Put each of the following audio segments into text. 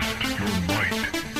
Test your might.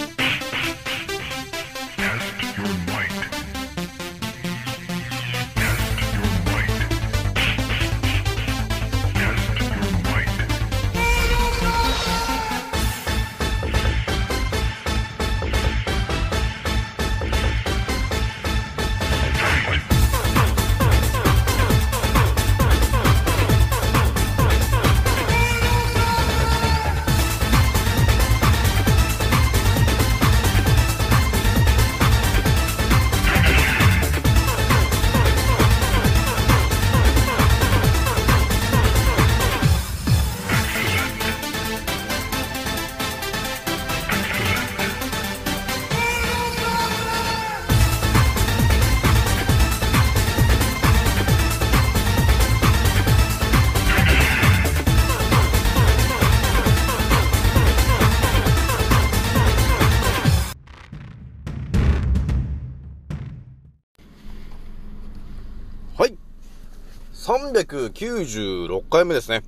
396回目ですね。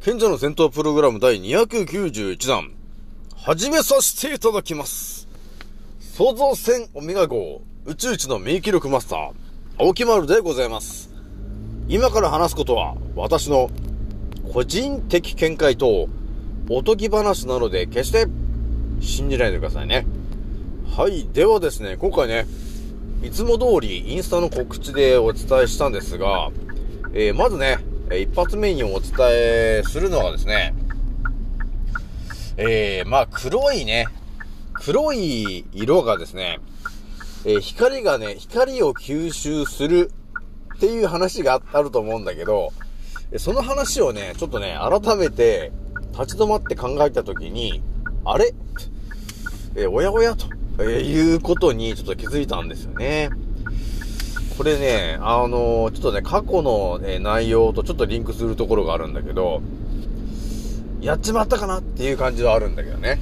賢者の戦闘プログラム第291弾。始めさせていただきます。創造船オメガ号宇宙一の免疫力マスター、青木丸でございます。今から話すことは、私の個人的見解と、おとぎ話なので、決して信じないでくださいね。はい。ではですね、今回ね、いつも通りインスタの告知でお伝えしたんですが、えーまずね、一発目にお伝えするのはですね、えー、まあ黒いね、黒い色がですね、えー光がね、光を吸収するっていう話があると思うんだけど、その話をね、ちょっとね、改めて立ち止まって考えたときに、あれ？えーおやおやと、えいうことにちょっと気づいたんですよね。これね、あのーちょっとね、過去の、え内容とちょっとリンクするところがあるんだけど、やっちまったかなっていう感じはあるんだけどね。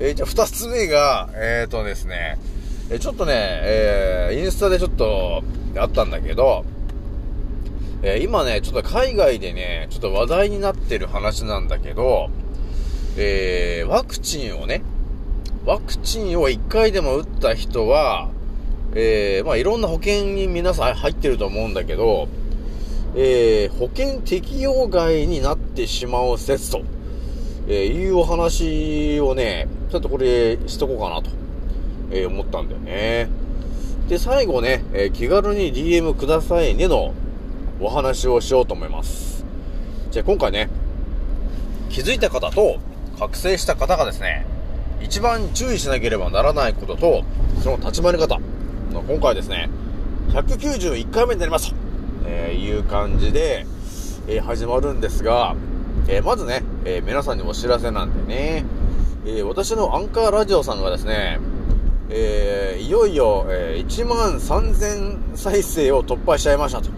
えーじゃあ二つ目が、えーとですね、えちょっとね、えーインスタでちょっとあったんだけど、え今ね、ちょっと海外でね、ちょっと話題になってる話なんだけど、えーワクチンをね、ワクチンを1回でも打った人は、えーまあいろんな保険に皆さん入ってると思うんだけど、えー保険適用外になってしまう説と、えーいうお話をね、ちょっとこれしとこうかなと、えー思ったんだよね。で、最後ね、えー気軽に DM くださいねのお話をしようと思います。じゃあ今回ね、気づいた方と覚醒した方がですね、一番注意しなければならないことと、その立ち回り方。今回ですね、191回目になりますと、えーいう感じで、えー始まるんですが、えーまずね、えー皆さんにお知らせなんでね、えー私のアンカーラジオさんがですね、えーいよいよ、えー1万3000再生を突破しちゃいましたと、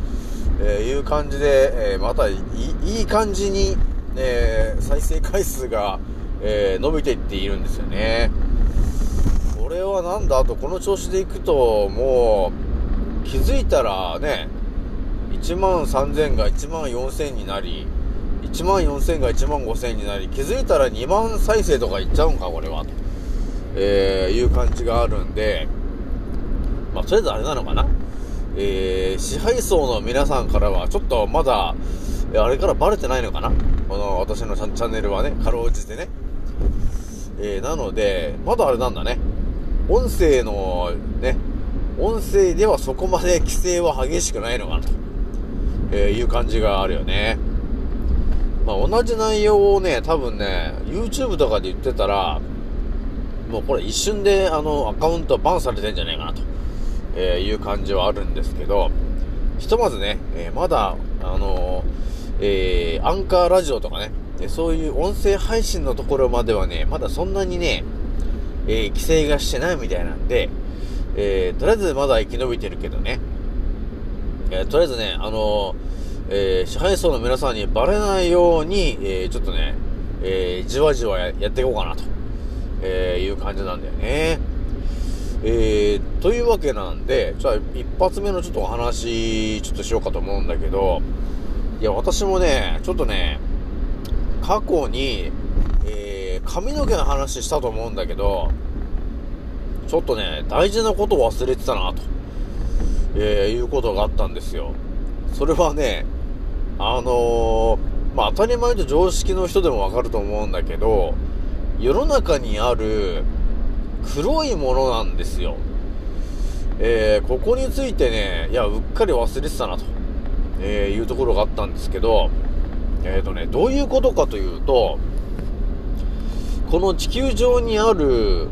えーいう感じで、えーまたいい感じに、えー再生回数が、えー伸びていっているんですよね。これはなんだ？と、この調子でいくと、もう、気づいたらね、1万3000が1万4000になり、1万4000が1万5000になり、気づいたら2万再生とかいっちゃうんか、これは、と、えー、いう感じがあるんで、まあ、とりあえずあれなのかなえー、支配層の皆さんからは、ちょっとまだ、あれからバレてないのかなこの、私のチャンチャンネルはね、かろうじてね。えー、なので、まだあれなんだね。音声の、ね、音声ではそこまで規制は激しくないのかなと、えいう感じがあるよね。まあ、同じ内容をね、多分ね、YouTube とかで言ってたら、もうこれ一瞬であのアカウントバンされてんじゃないかなと、えいう感じはあるんですけど、ひとまずね、えまだ、あのえーアンカーラジオとかね、そういう音声配信のところまではね、まだそんなにね、えー規制がしてないみたいなんで、えーとりあえずまだ生き延びてるけどね、えーとりあえずね、あのえ支配層の皆さんにバレないように、えちょっとね、えじわじわやっていこうかなと、えいう感じなんだよね。え、というわけなんで、じゃあ一発目のちょっとお話、ちょっとしようかと思うんだけど、いや、私もね、ちょっとね、過去に、髪の毛の話したと思うんだけど、ちょっとね、大事なことを忘れてたな、と、えー、いうことがあったんですよ。それはね、あのー、まあ、当たり前と常識の人でもわかると思うんだけど、世の中にある黒いものなんですよ。えー、ここについてね、いや、うっかり忘れてたな、と、えいうところがあったんですけど、えっ、とね、どういうことかというと、この地球上にある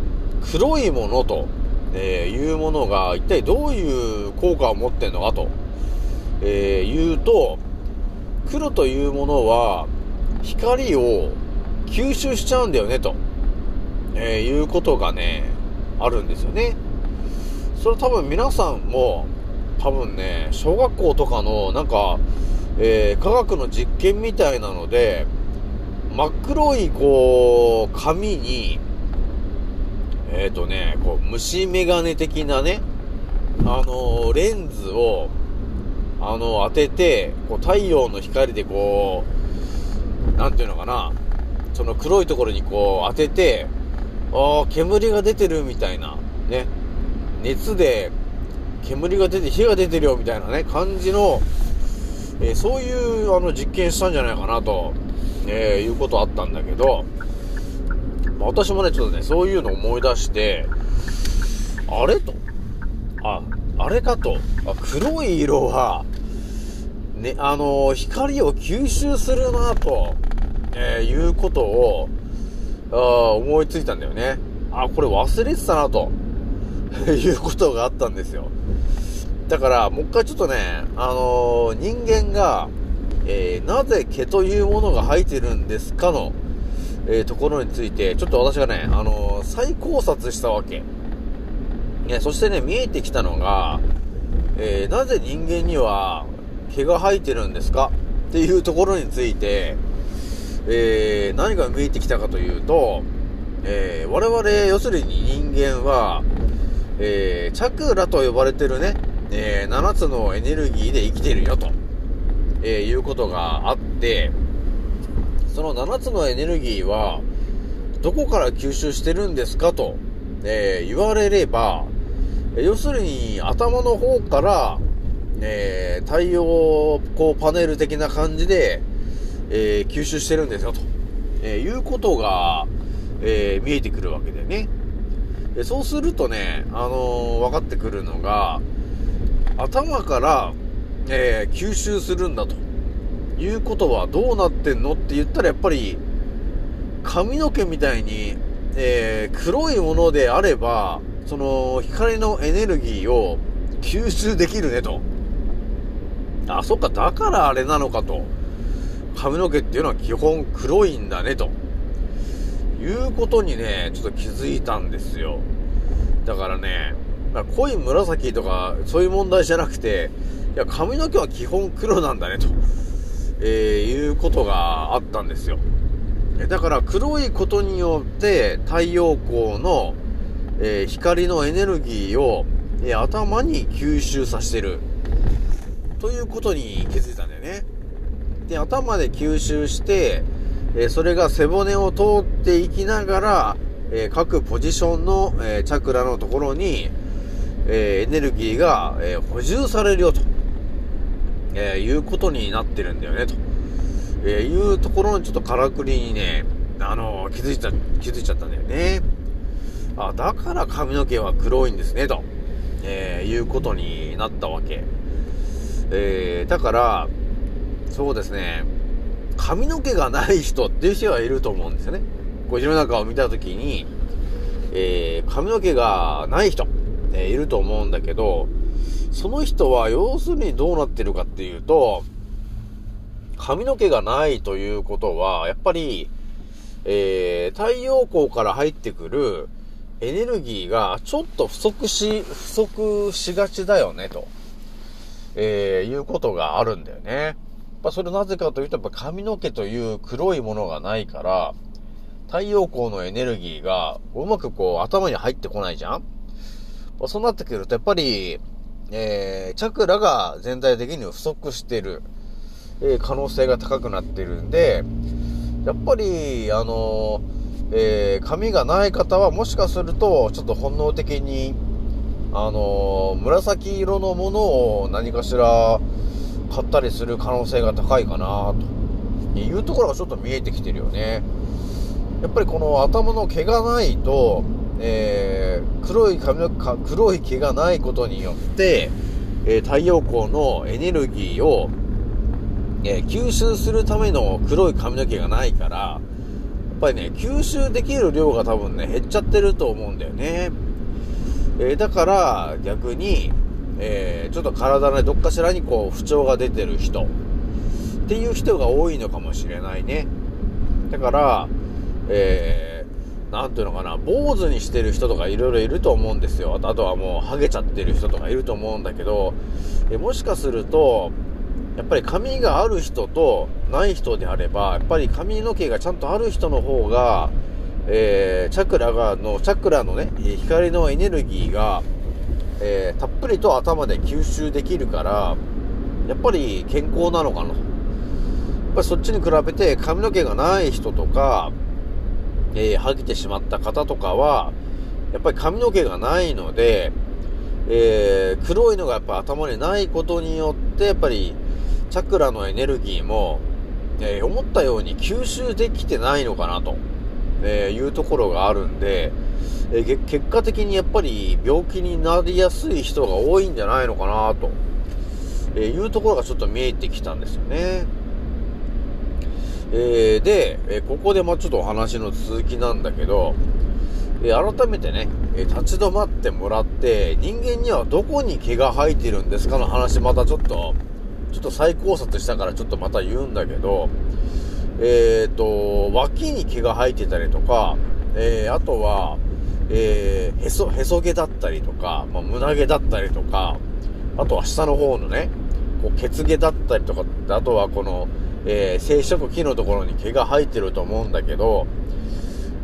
黒いものと、えいうものが一体どういう効果を持ってんのかと、えー、言うと、黒というものは光を吸収しちゃうんだよねと、えー、いうことがね、あるんですよね。それ多分皆さんも多分ね、小学校とかのなんか、えー、科学の実験みたいなので、真っ黒いこう、紙に、えっ、ー、とね、こう、虫眼鏡的なね、あのー、レンズを、あの、当てて、こう、太陽の光でこう、なんていうのかな、その黒いところにこう、当てて、ああ、煙が出てるみたいな、ね、熱で、煙が出て、火が出てるよみたいなね、感じの、え、そういう、あの、実験したんじゃないかなと、えー、いうことあったんだけど、私もね、ちょっとね、そういうのを思い出して、あれと。あ、あれかと。あ黒い色は、ね、あのー、光を吸収するなと、えー、いうことを、あ思いついたんだよね。あ、これ忘れてたなと、いうことがあったんですよ。だから、もう一回ちょっとね、あのー、人間が、えー、なぜ毛というものが生えてるんですかの、えー、ところについて、ちょっと私がね、あのー、再考察したわけ。ね、そしてね、見えてきたのが、え、なぜ人間には毛が生えてるんですか？っていうところについて、え、何が見えてきたかというと、え、我々、要するに人間は、え、チャクラと呼ばれてるね、え、7つのエネルギーで生きてるよと、えー、いうことがあって、その7つのエネルギーは、どこから吸収してるんですかと、えー、言われれば、要するに頭の方から、えー、太陽光パネル的な感じで、えー、吸収してるんですよ、と、えいうことが、え見えてくるわけでね。そうするとね、あの分かってくるのが、頭から、え吸収するんだと。いうことはどうなってんのって言ったらやっぱり髪の毛みたいに、えー、黒いものであれば、その光のエネルギーを吸収できるねと。あ、そっか、だからあれなのかと。髪の毛っていうのは基本黒いんだねと。いうことにね、ちょっと気づいたんですよ。だからね、ま濃い紫とかそういう問題じゃなくて、いや、髪の毛は基本黒なんだねと。えー、いうことがあったんですよ。だから黒いことによって太陽光の、えー、光のエネルギーを、えー、頭に吸収させてる。ということに気づいたんだよね。で、頭で吸収して、えー、それが背骨を通っていきながら、え各ポジションの、えチャクラのところに、えエネルギーが、え補充されるよと。えー、いうことになってるんだよね、と、えー、いうところにちょっとからくりにね、あのー、気づいた、気づいちゃったんだよね。あ、だから髪の毛は黒いんですね、と、えー、いうことになったわけ。えー、だから、そうですね、髪の毛がない人っていう人はいると思うんですよね。こう世の中を見たときに、えー、髪の毛がない人、えー、いると思うんだけど、その人は要するにどうなってるかっていうと、髪の毛がないということは、やっぱり、えー、太陽光から入ってくるエネルギーがちょっと不足し、不足しがちだよね、と、えー、いうことがあるんだよね。まあ、それなぜかというと、やっぱ髪の毛という黒いものがないから、太陽光のエネルギーがうまくこう頭に入ってこないじゃんまあ、そうなってくると、やっぱり、えー、チャクラが全体的に不足してる、えー、可能性が高くなってるんで、やっぱり、あのえー髪がない方はもしかすると、ちょっと本能的に、あの紫色のものを何かしら買ったりする可能性が高いかな、というところがちょっと見えてきてるよね。やっぱりこの頭の毛がないと、えー黒い髪のか黒い毛がないことによって、えー太陽光のエネルギーを、えー吸収するための黒い髪の毛がないから、やっぱりね、吸収できる量が多分ね、減っちゃってると思うんだよね。えだから、逆に、えちょっと体のどっかしらにこう、不調が出てる人、っていう人が多いのかもしれないね。だから、えー、ていうのかな、坊主にしてる人とかいろいろいると思うんですよ。あとはもう、ハゲちゃってる人とかいると思うんだけど、えもしかすると、やっぱり髪がある人とない人であれば、やっぱり髪の毛がちゃんとある人の方が、えー、チャクラが、の、チャクラのね、光のエネルギーが、えーたっぷりと頭で吸収できるから、やっぱり健康なのかな。やっぱりそっちに比べて髪の毛がない人とか、えー、剥げてしまった方とかは、やっぱり髪の毛がないので、えー黒いのがやっぱ頭にないことによって、やっぱり、チャクラのエネルギーも、えー思ったように吸収できてないのかなと、えーいうところがあるんで、えー結果的にやっぱり病気になりやすい人が多いんじゃないのかなと、えいうところがちょっと見えてきたんですよね。えーで、えここでまあちょっとお話の続きなんだけど、え改めてね、え立ち止まってもらって、人間にはどこに毛が生えてるんですかの話またちょっと、ちょっと再考察したからちょっとまた言うんだけど、えっ、と、脇に毛が生えてたりとか、えーあとは、えーへそ、へそ毛だったりとか、まあ、胸毛だったりとか、あとは下の方のね、こう、ケツ毛だったりとか、あとはこの、えー生殖器のところに毛が生えてると思うんだけど、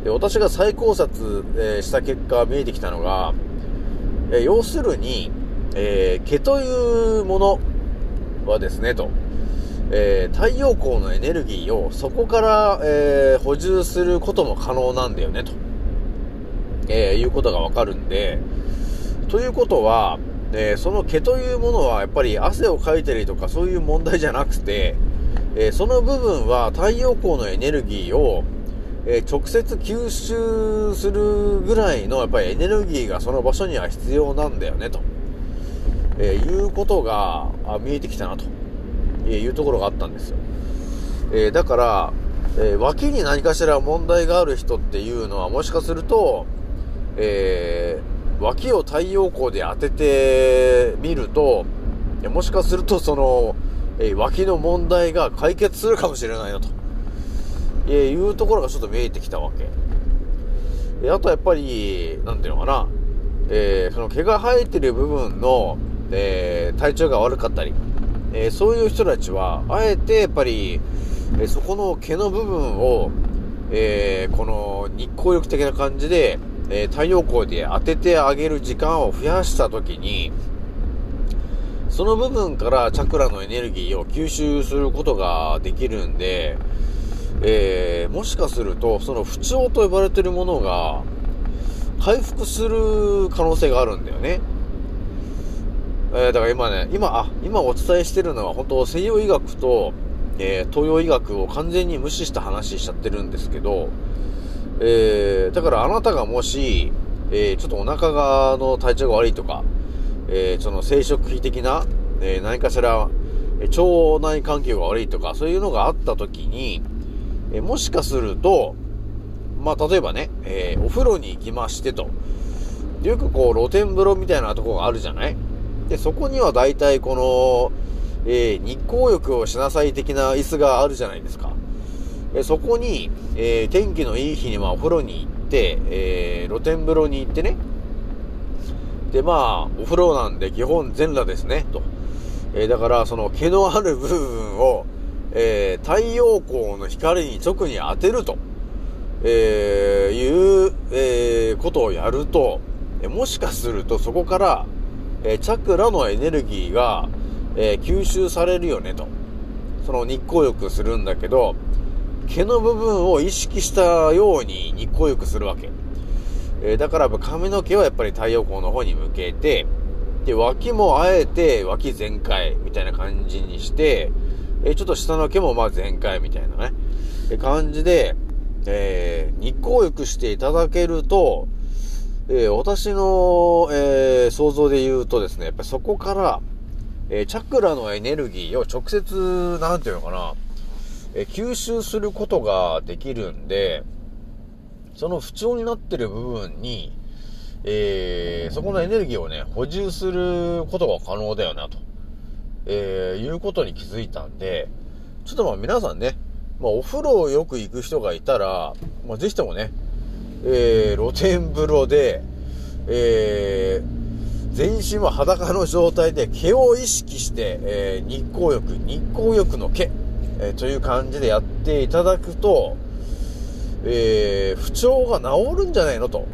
で私が再考察、えーした結果見えてきたのが、えー要するに、えー毛というものはですね、と、えー太陽光のエネルギーをそこから、えー補充することも可能なんだよね、と、えーいうことがわかるんで、ということは、えーその毛というものはやっぱり汗をかいたりとかそういう問題じゃなくて、えその部分は太陽光のエネルギーを、え直接吸収するぐらいのやっぱりエネルギーがその場所には必要なんだよねと、えいうことが見えてきたなと、いうところがあったんですよ。えだから、え脇に何かしら問題がある人っていうのはもしかすると、えー脇を太陽光で当ててみると、もしかするとその、え脇の問題が解決するかもしれないなと、えいうところがちょっと見えてきたわけ。えあとはやっぱり、なんていうのかな、えーその毛が生えてる部分の、えー体調が悪かったり、えーそういう人たちは、あえてやっぱり、えそこの毛の部分を、えーこの日光浴的な感じで、え太陽光で当ててあげる時間を増やしたときに、その部分からチャクラのエネルギーを吸収することができるんで、えーもしかすると、その不調と呼ばれてるものが、回復する可能性があるんだよね。えーだから今ね、今、あ、今お伝えしてるのは本当西洋医学と、えー東洋医学を完全に無視した話しちゃってるんですけど、えーだからあなたがもし、えーちょっとお腹が、の体調が悪いとか、えーその生殖器的な、えー何かしら、え腸内環境が悪いとか、そういうのがあった時に、えーもしかすると、まあ、例えばね、えーお風呂に行きましてと。よくこう、露天風呂みたいなとこがあるじゃない？で、そこには大体この、えー日光浴をしなさい的な椅子があるじゃないですか。えそこに、えー天気のいい日にはお風呂に行って、えー露天風呂に行ってね。で、まあ、お風呂なんで基本全裸ですね、と。えーだから、その毛のある部分を、えー太陽光の光に直に当てると、えーいう、えーことをやると、えもしかするとそこから、えチャクラのエネルギーが、え吸収されるよねと。その日光浴するんだけど、毛の部分を意識したように日光浴するわけ。えーだから髪の毛はやっぱり太陽光の方に向けて、で、脇もあえて脇全開みたいな感じにして、えーちょっと下の毛もまあ全開みたいなね、え感じで、えー日光浴していただけると、え私の、えー想像で言うとですね、やっぱりそこから、えチャクラのエネルギーを直接、なんていうのかな、え吸収することができるんで、その不調になってる部分に、えーそこのエネルギーをね、補充することが可能だよな、と、えーいうことに気づいたんで、ちょっとまあ皆さんね、まあお風呂をよく行く人がいたら、まあぜひともね、えー露天風呂で、えー全身は裸の状態で毛を意識して、えー日光浴、日光浴の毛、えーという感じでやっていただくと、えー不調が治るんじゃないのと、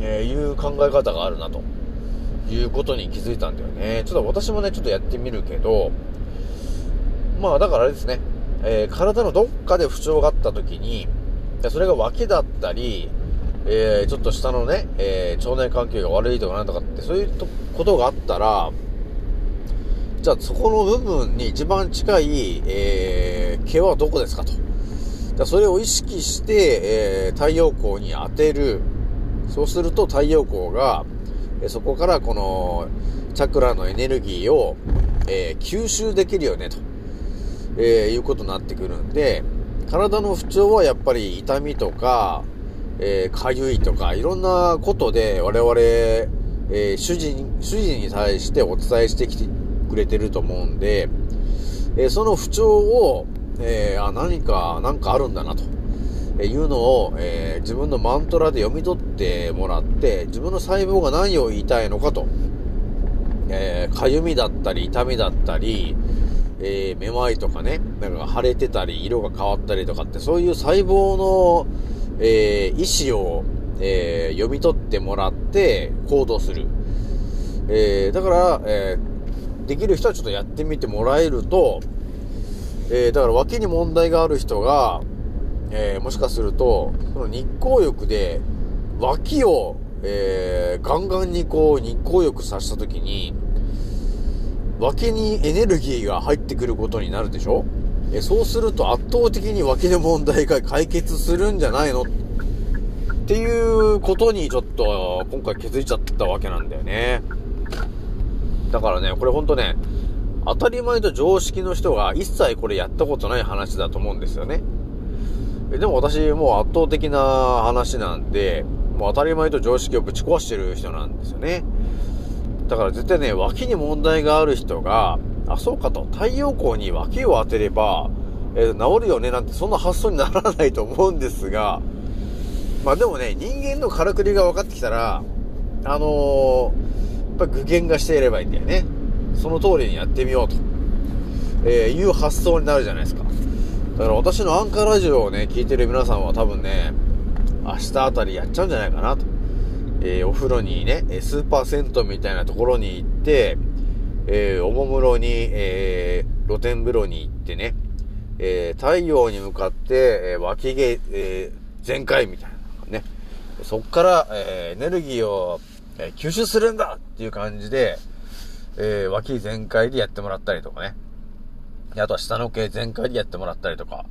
えーいう考え方があるなということに気づいたんだよね。ちょっと私もね、ちょっとやってみるけど、まあだからあれですね、えー体のどっかで不調があった時に、それが脇だったり、えーちょっと下のね、えー腸内環境が悪いとかなんとかって、そういうことがあったら、じゃあそこの部分に一番近い、えー毛はどこですかと。じゃあそれを意識して、えー太陽光に当てる。そうすると太陽光が、えそこからこの、チャクラのエネルギーを、えー吸収できるよね、と、えーいうことになってくるんで、体の不調はやっぱり痛みとか、えー、かゆいとか、いろんなことで我々、えー主人、主人に対してお伝えしてきてくれてると思うんで、えーその不調を、えーあ、何か、なんかあるんだなと。えいうのを、えー自分のマントラで読み取ってもらって、自分の細胞が何を言いたいのかと。えー、かゆみだったり、痛みだったり、えーめまいとかね、なんか腫れてたり、色が変わったりとかって、そういう細胞の、えー意思を、えー読み取ってもらって行動する。えーだから、えーできる人はちょっとやってみてもらえると、えーだから脇に問題がある人が、えーもしかすると、その日光浴で脇を、えーガンガンにこう日光浴させたときに、脇にエネルギーが入ってくることになるでしょ？えそうすると圧倒的に脇の問題が解決するんじゃないの？っていうことにちょっと今回気づいちゃったわけなんだよね。だからね、これほんとね、当たり前と常識の人が一切これやったことない話だと思うんですよね。でも私もう圧倒的な話なんで、もう当たり前と常識をぶち壊してる人なんですよね。だから絶対ね、脇に問題がある人が、あ、そうかと、太陽光に脇を当てれば、えー治るよねなんてそんな発想にならないと思うんですが、まあでもね、人間のからくりが分かってきたら、あのーやっぱ具現化していればいいんだよね。その通りにやってみようと、えーいう発想になるじゃないですか。だから私のアンカーラジオをね、聞いてる皆さんは多分ね、明日あたりやっちゃうんじゃないかなと。えーお風呂にね、スーパー銭湯みたいなところに行って、えーおもむろに、えー露天風呂に行ってね、えー太陽に向かって、えー脇毛、えー全開みたいなね。そっから、えーエネルギーを、えー吸収するんだっていう感じで、えー脇全開でやってもらったりとかね。あとは下の毛全開でやってもらったりとか、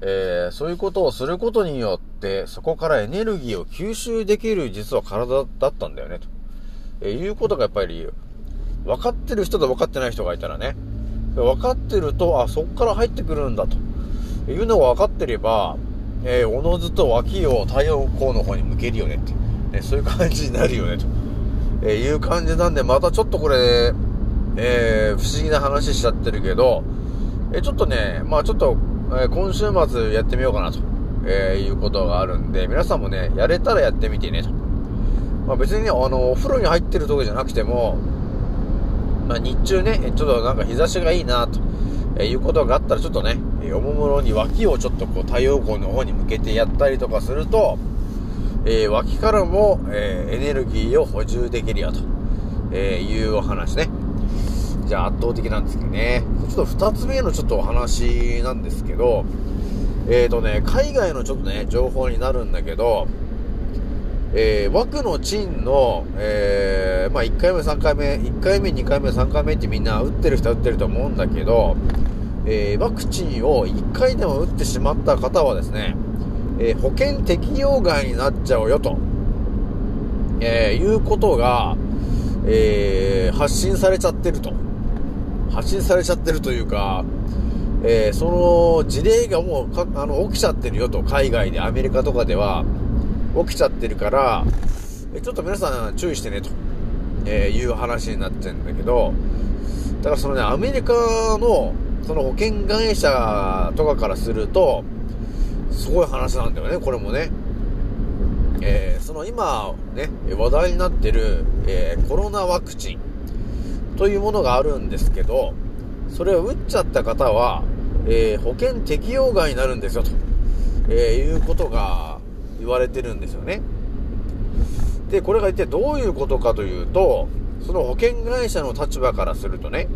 えーそういうことをすることによって、そこからエネルギーを吸収できる実は体だったんだよね、と、えーいうことがやっぱり、分かってる人と分かってない人がいたらね、分かってると、あ、そっから入ってくるんだと、いうのが分かってれば、えーおのずと脇を太陽光の方に向けるよねって、ね、そういう感じになるよね、と、えいう感じなんで、またちょっとこれ、えー不思議な話しちゃってるけど、えちょっとね、まあちょっと、え今週末やってみようかなと、えいうことがあるんで、皆さんもね、やれたらやってみてねと。まあ別にね、あの、お風呂に入ってる時じゃなくても、まあ日中ね、ちょっとなんか日差しがいいなと、えいうことがあったらちょっとね、えーおもむろに脇をちょっとこう太陽光の方に向けてやったりとかすると、えー脇からも、えーエネルギーを補充できるよと、えいうお話ね。じゃあ圧倒的なんですけどね。ちょっと二つ目のちょっとお話なんですけど、えーとね、海外のちょっとね、情報になるんだけど、えー、枠の賃の、えー、まあ、1回目、3回目、1回目、2回目、3回目ってみんな打ってる人は打ってると思うんだけど、えー、ワクチンを1回でも打ってしまった方はですね、え保険適用外になっちゃうよと、えいうことが、え発信されちゃってると。発信されちゃってるというか、えその事例がもうかあの起きちゃってるよと、海外で、アメリカとかでは、起きちゃってるから、ちょっと皆さん注意してね、と、えいう話になってるんだけど、だからそのね、アメリカの、その保険会社とかからすると、すごい話なんだよね、これもね。えー、その今、ね、話題になってる、えー、コロナワクチンというものがあるんですけど、それを打っちゃった方は、えー、保険適用外になるんですよ、と、えいうことが言われてるんですよね。で、これが一体どういうことかというと、その保険会社の立場からするとね、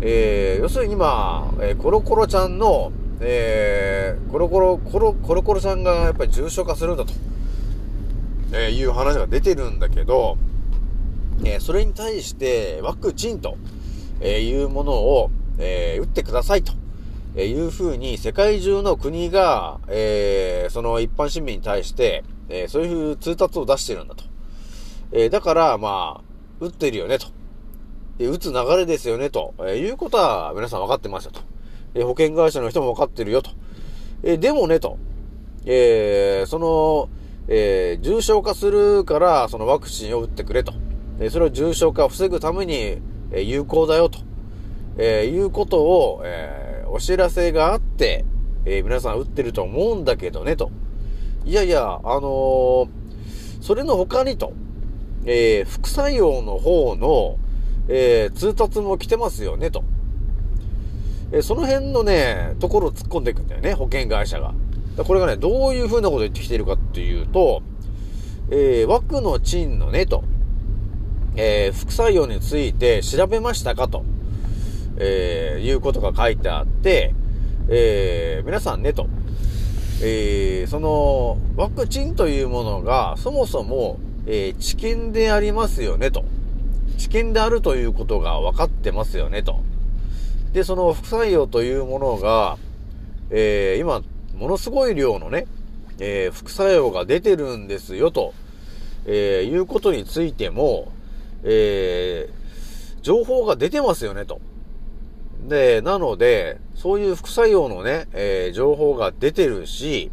え、要するに今、え、コロコロちゃんの、えー、コロコロ、コロ、コロコロちゃんがやっぱり重症化するんだと、えいう話が出てるんだけど、えそれに対してワクチンと、えいうものを、え打ってくださいと。えいう風に世界中の国が、え、その一般市民に対して、え、そういう通達を出してるんだと。え、だから、まあ、打ってるよねと。え打つ流れですよねと、えいうことは皆さん分かってますよと。え保険会社の人も分かってるよと。えでもねと。えその、え重症化するから、そのワクチンを打ってくれと。えそれを重症化を防ぐために、え有効だよと。えいうことを、えーお知らせがあって、えー、皆さん打ってると思うんだけどね、と。いやいや、あの、それの他にと、え、副作用の方の、え、通達も来てますよね、と。え、その辺のね、ところを突っ込んでいくんだよね、保険会社が。これがね、どういう風なことを言ってきているかっていうと、えー、枠の賃のね、と、えー、副作用について調べましたかと。えー、いうことが書いてあって、えー、皆さんねと、えー、その、ワクチンというものが、そもそも、えー、治験でありますよねと。治験であるということが分かってますよねと。で、その副作用というものが、えー、今、ものすごい量のね、えー、副作用が出てるんですよと、えー、いうことについても、えー、情報が出てますよねと。で、なので、そういう副作用のね、えー、情報が出てるし、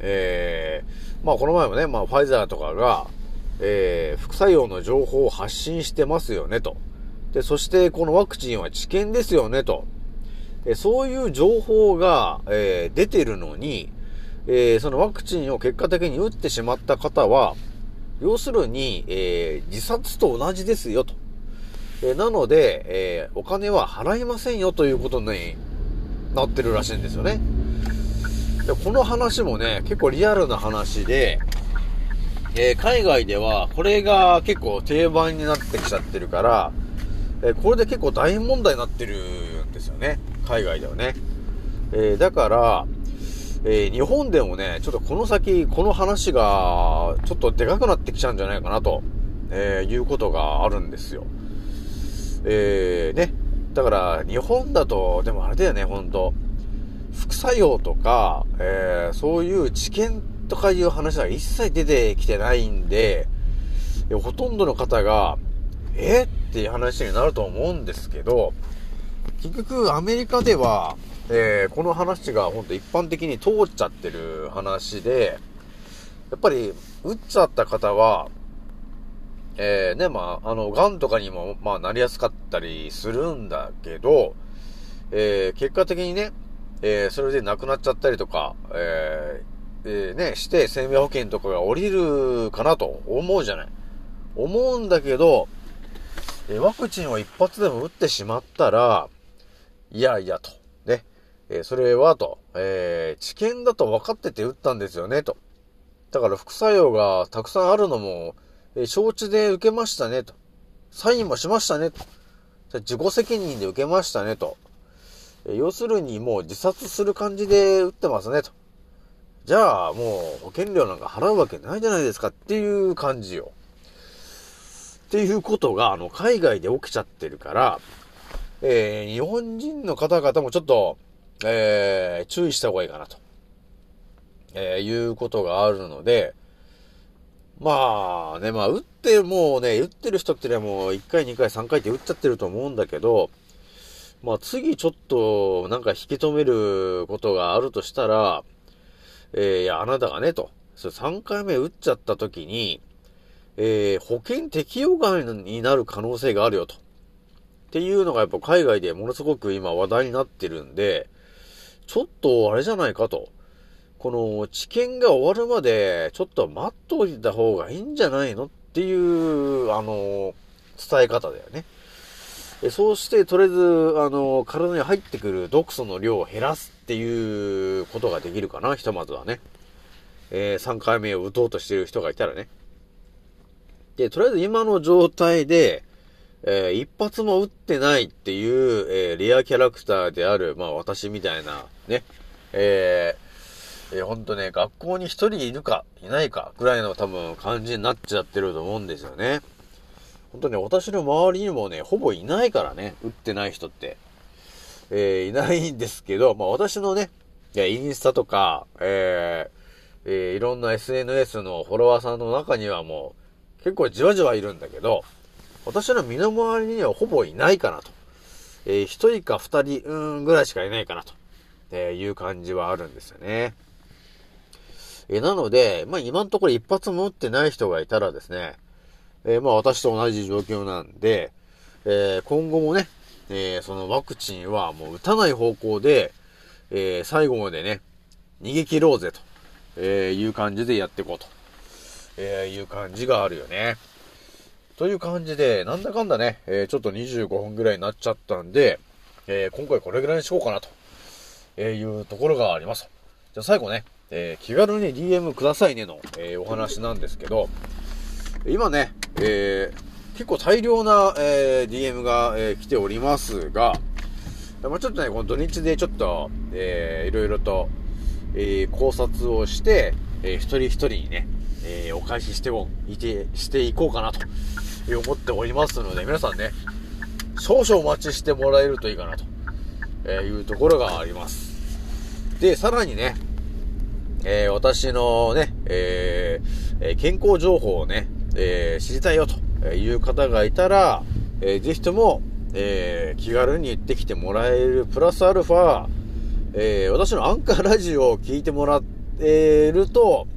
えー、まあこの前もね、まあファイザーとかが、えー、副作用の情報を発信してますよね、と。で、そしてこのワクチンは治験ですよね、と。えそういう情報が、え出てるのに、えそのワクチンを結果的に打ってしまった方は、要するに、え自殺と同じですよ、と。えなので、え、お金は払いませんよということになってるらしいんですよね。で、この話もね、結構リアルな話で、え、海外ではこれが結構定番になってきちゃってるから、え、これで結構大変問題になってるんですよね。海外ではね。えー、だから、え日本でもね、ちょっとこの先、この話がちょっとでかくなってきちゃうんじゃないかなと、えいうことがあるんですよ。えー、ね。だから、日本だと、でもあれだよね、ほんと。副作用とか、えー、そういう知見とかいう話は一切出てきてないんで、ほとんどの方が、えっていう話になると思うんですけど、結局アメリカでは、えー、この話が本当一般的に通っちゃってる話で、やっぱり、打っちゃった方は、えー、ね、まあ、あの、癌とかにも、まあ、なりやすかったりするんだけど、えー、結果的にね、えー、それで亡くなっちゃったりとか、えー、えー、ね、して生命保険とかが降りるかなと思うじゃない。思うんだけど、えワクチンを一発でも打ってしまったら、いやいやと。ね。えそれはと、え治験だと分かってて打ったんですよね、と。だから副作用がたくさんあるのも、え承知で受けましたね、と。サインもしましたね、と。自己責任で受けましたね、と。え要するにもう自殺する感じで打ってますね、と。じゃあもう保険料なんか払うわけないじゃないですかっていう感じよ。っていうことが、あの、海外で起きちゃってるから、えー、日本人の方々もちょっと、えー、注意した方がいいかなと、えー、いうことがあるので、まあね、まあ、打ってもうね、打ってる人ってね、もう1回、2回、3回って打っちゃってると思うんだけど、まあ次ちょっとなんか引き止めることがあるとしたら、えー、いや、あなたがね、と、そ3回目打っちゃった時に、えー、保険適用外になる可能性があるよと。っていうのがやっぱ海外でものすごく今話題になってるんで、ちょっとあれじゃないかと。この治験が終わるまでちょっと待っといた方がいいんじゃないのっていう、あの、伝え方だよね。えそうして、とりあえず、あの、体に入ってくる毒素の量を減らすっていうことができるかな、ひとまずはね。えー、3回目を打とうとしてる人がいたらね。で、とりあえず今の状態で、えー、一発も打ってないっていう、えー、レアキャラクターである、まあ私みたいな、ね、えー、えー、ほんとね、学校に一人いるか、いないか、ぐらいの多分感じになっちゃってると思うんですよね。ほんとね、私の周りにもね、ほぼいないからね、打ってない人って。えー、いないんですけど、まあ私のね、インスタとか、えー、えー、いろんな SNS のフォロワーさんの中にはもう、結構じわじわいるんだけど、私の身の回りにはほぼいないかなと。えー、一人か二人、うん、ぐらいしかいないかなと、えー、いう感じはあるんですよね。えー、なので、まあ今のところ一発も打ってない人がいたらですね、えー、まあ私と同じ状況なんで、えー、今後もね、えー、そのワクチンはもう打たない方向で、えー、最後までね、逃げ切ろうぜと、え、いう感じでやっていこうと、えー、いう感じがあるよね。という感じで、なんだかんだね、えー、ちょっと25分ぐらいになっちゃったんで、えー、今回これぐらいにしようかなと、えいうところがあります。じゃあ最後ね、えー、気軽に DM くださいねの、えー、お話なんですけど、今ね、えー、結構大量な、えー、DM が、えー、来ておりますが、まあ、ちょっとね、この土日でちょっと、えー、いろいろと、えー、考察をして、えー、一人一人にね、えー、お返ししておいて、していこうかなと思っておりますので、皆さんね、少々お待ちしてもらえるといいかなと、えいうところがあります。で、さらにね、えー、私のね、えー、健康情報をね、えー、知りたいよという方がいたら、えー、ぜひとも、えー、気軽に言ってきてもらえる、プラスアルファ、えー、私のアンカーラジオを聞いてもらえると、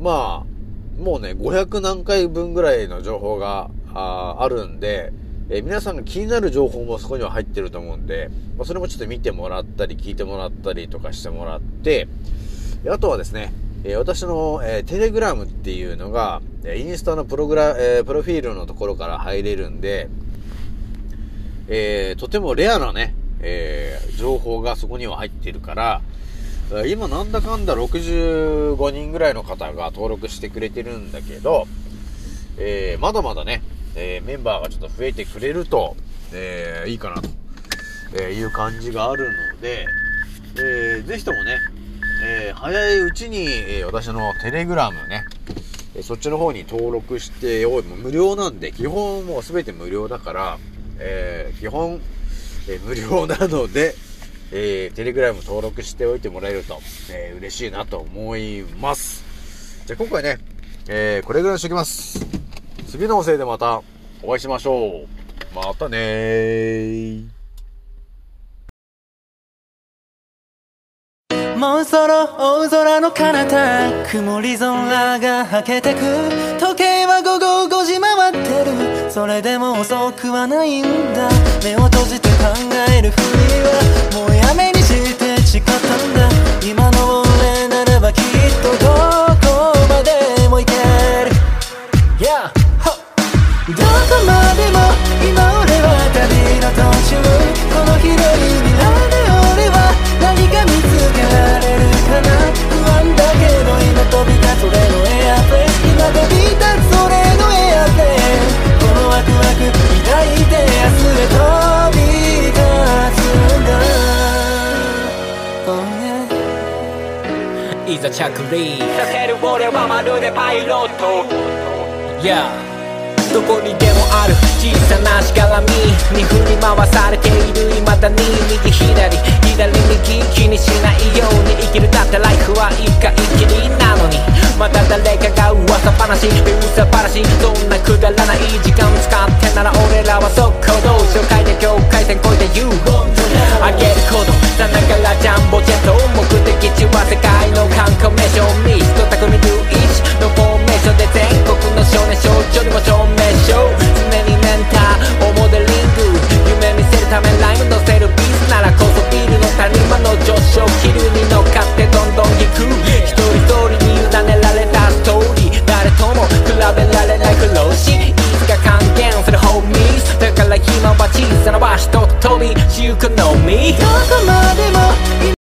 まあ、もうね、500何回分ぐらいの情報がああるんで、えー、皆さんが気になる情報もそこには入ってると思うんで、まあ、それもちょっと見てもらったり、聞いてもらったりとかしてもらって、あとはですね、えー、私の、えー、テレグラムっていうのが、インスタのプログラ、えー、プロフィールのところから入れるんで、えー、とてもレアなね、えー、情報がそこには入ってるから、今なんだかんだ65人ぐらいの方が登録してくれてるんだけど、えー、まだまだね、えー、メンバーがちょっと増えてくれると、えー、いいかなと、えいう感じがあるので、えー、ぜひともね、え、早いうちに、え、私のテレグラムね、え、そっちの方に登録しておい、もう無料なんで、基本もうすべて無料だから、え、基本、え、無料なので、えー、テレグラム登録しておいてもらえると、えー、嬉しいなと思います。じゃあ今回ね、えー、これぐらいにしときます。次のおせいでまたお会いしましょう。またねー。もうそろ大空の彼方曇り空がはけてく時計は午後る。それでも遅くはないんだ。目を閉じて考えるふりはもうやめにして誓ったんだ。今の俺ならばきっといざ着陸させる俺はまるでパイロット。Yeah. どこにでもある小さなしがらみに振り回されている未だに右左左右気にしないように生きるだってライフは一回きりなのにまた誰かが噂話噂話そんなくだらない時間使ってなら俺らは速攻動紹介で境界線越えて You あげることさながらジャンボジェット目的地は世界の観光名所ミスト匠ルイチのフォーメーションで全国の少年少女にも証明しよう常にメンターをモデリング夢見せるためライム乗せるビースならこそビルの谷間の上昇気流に乗っかってどんどん行く。一人一人に委ねられたストーリー誰とも比べられない苦労しいつか還元するホーミーだから今は小さな場所と飛びしゆくのみ。どこまでも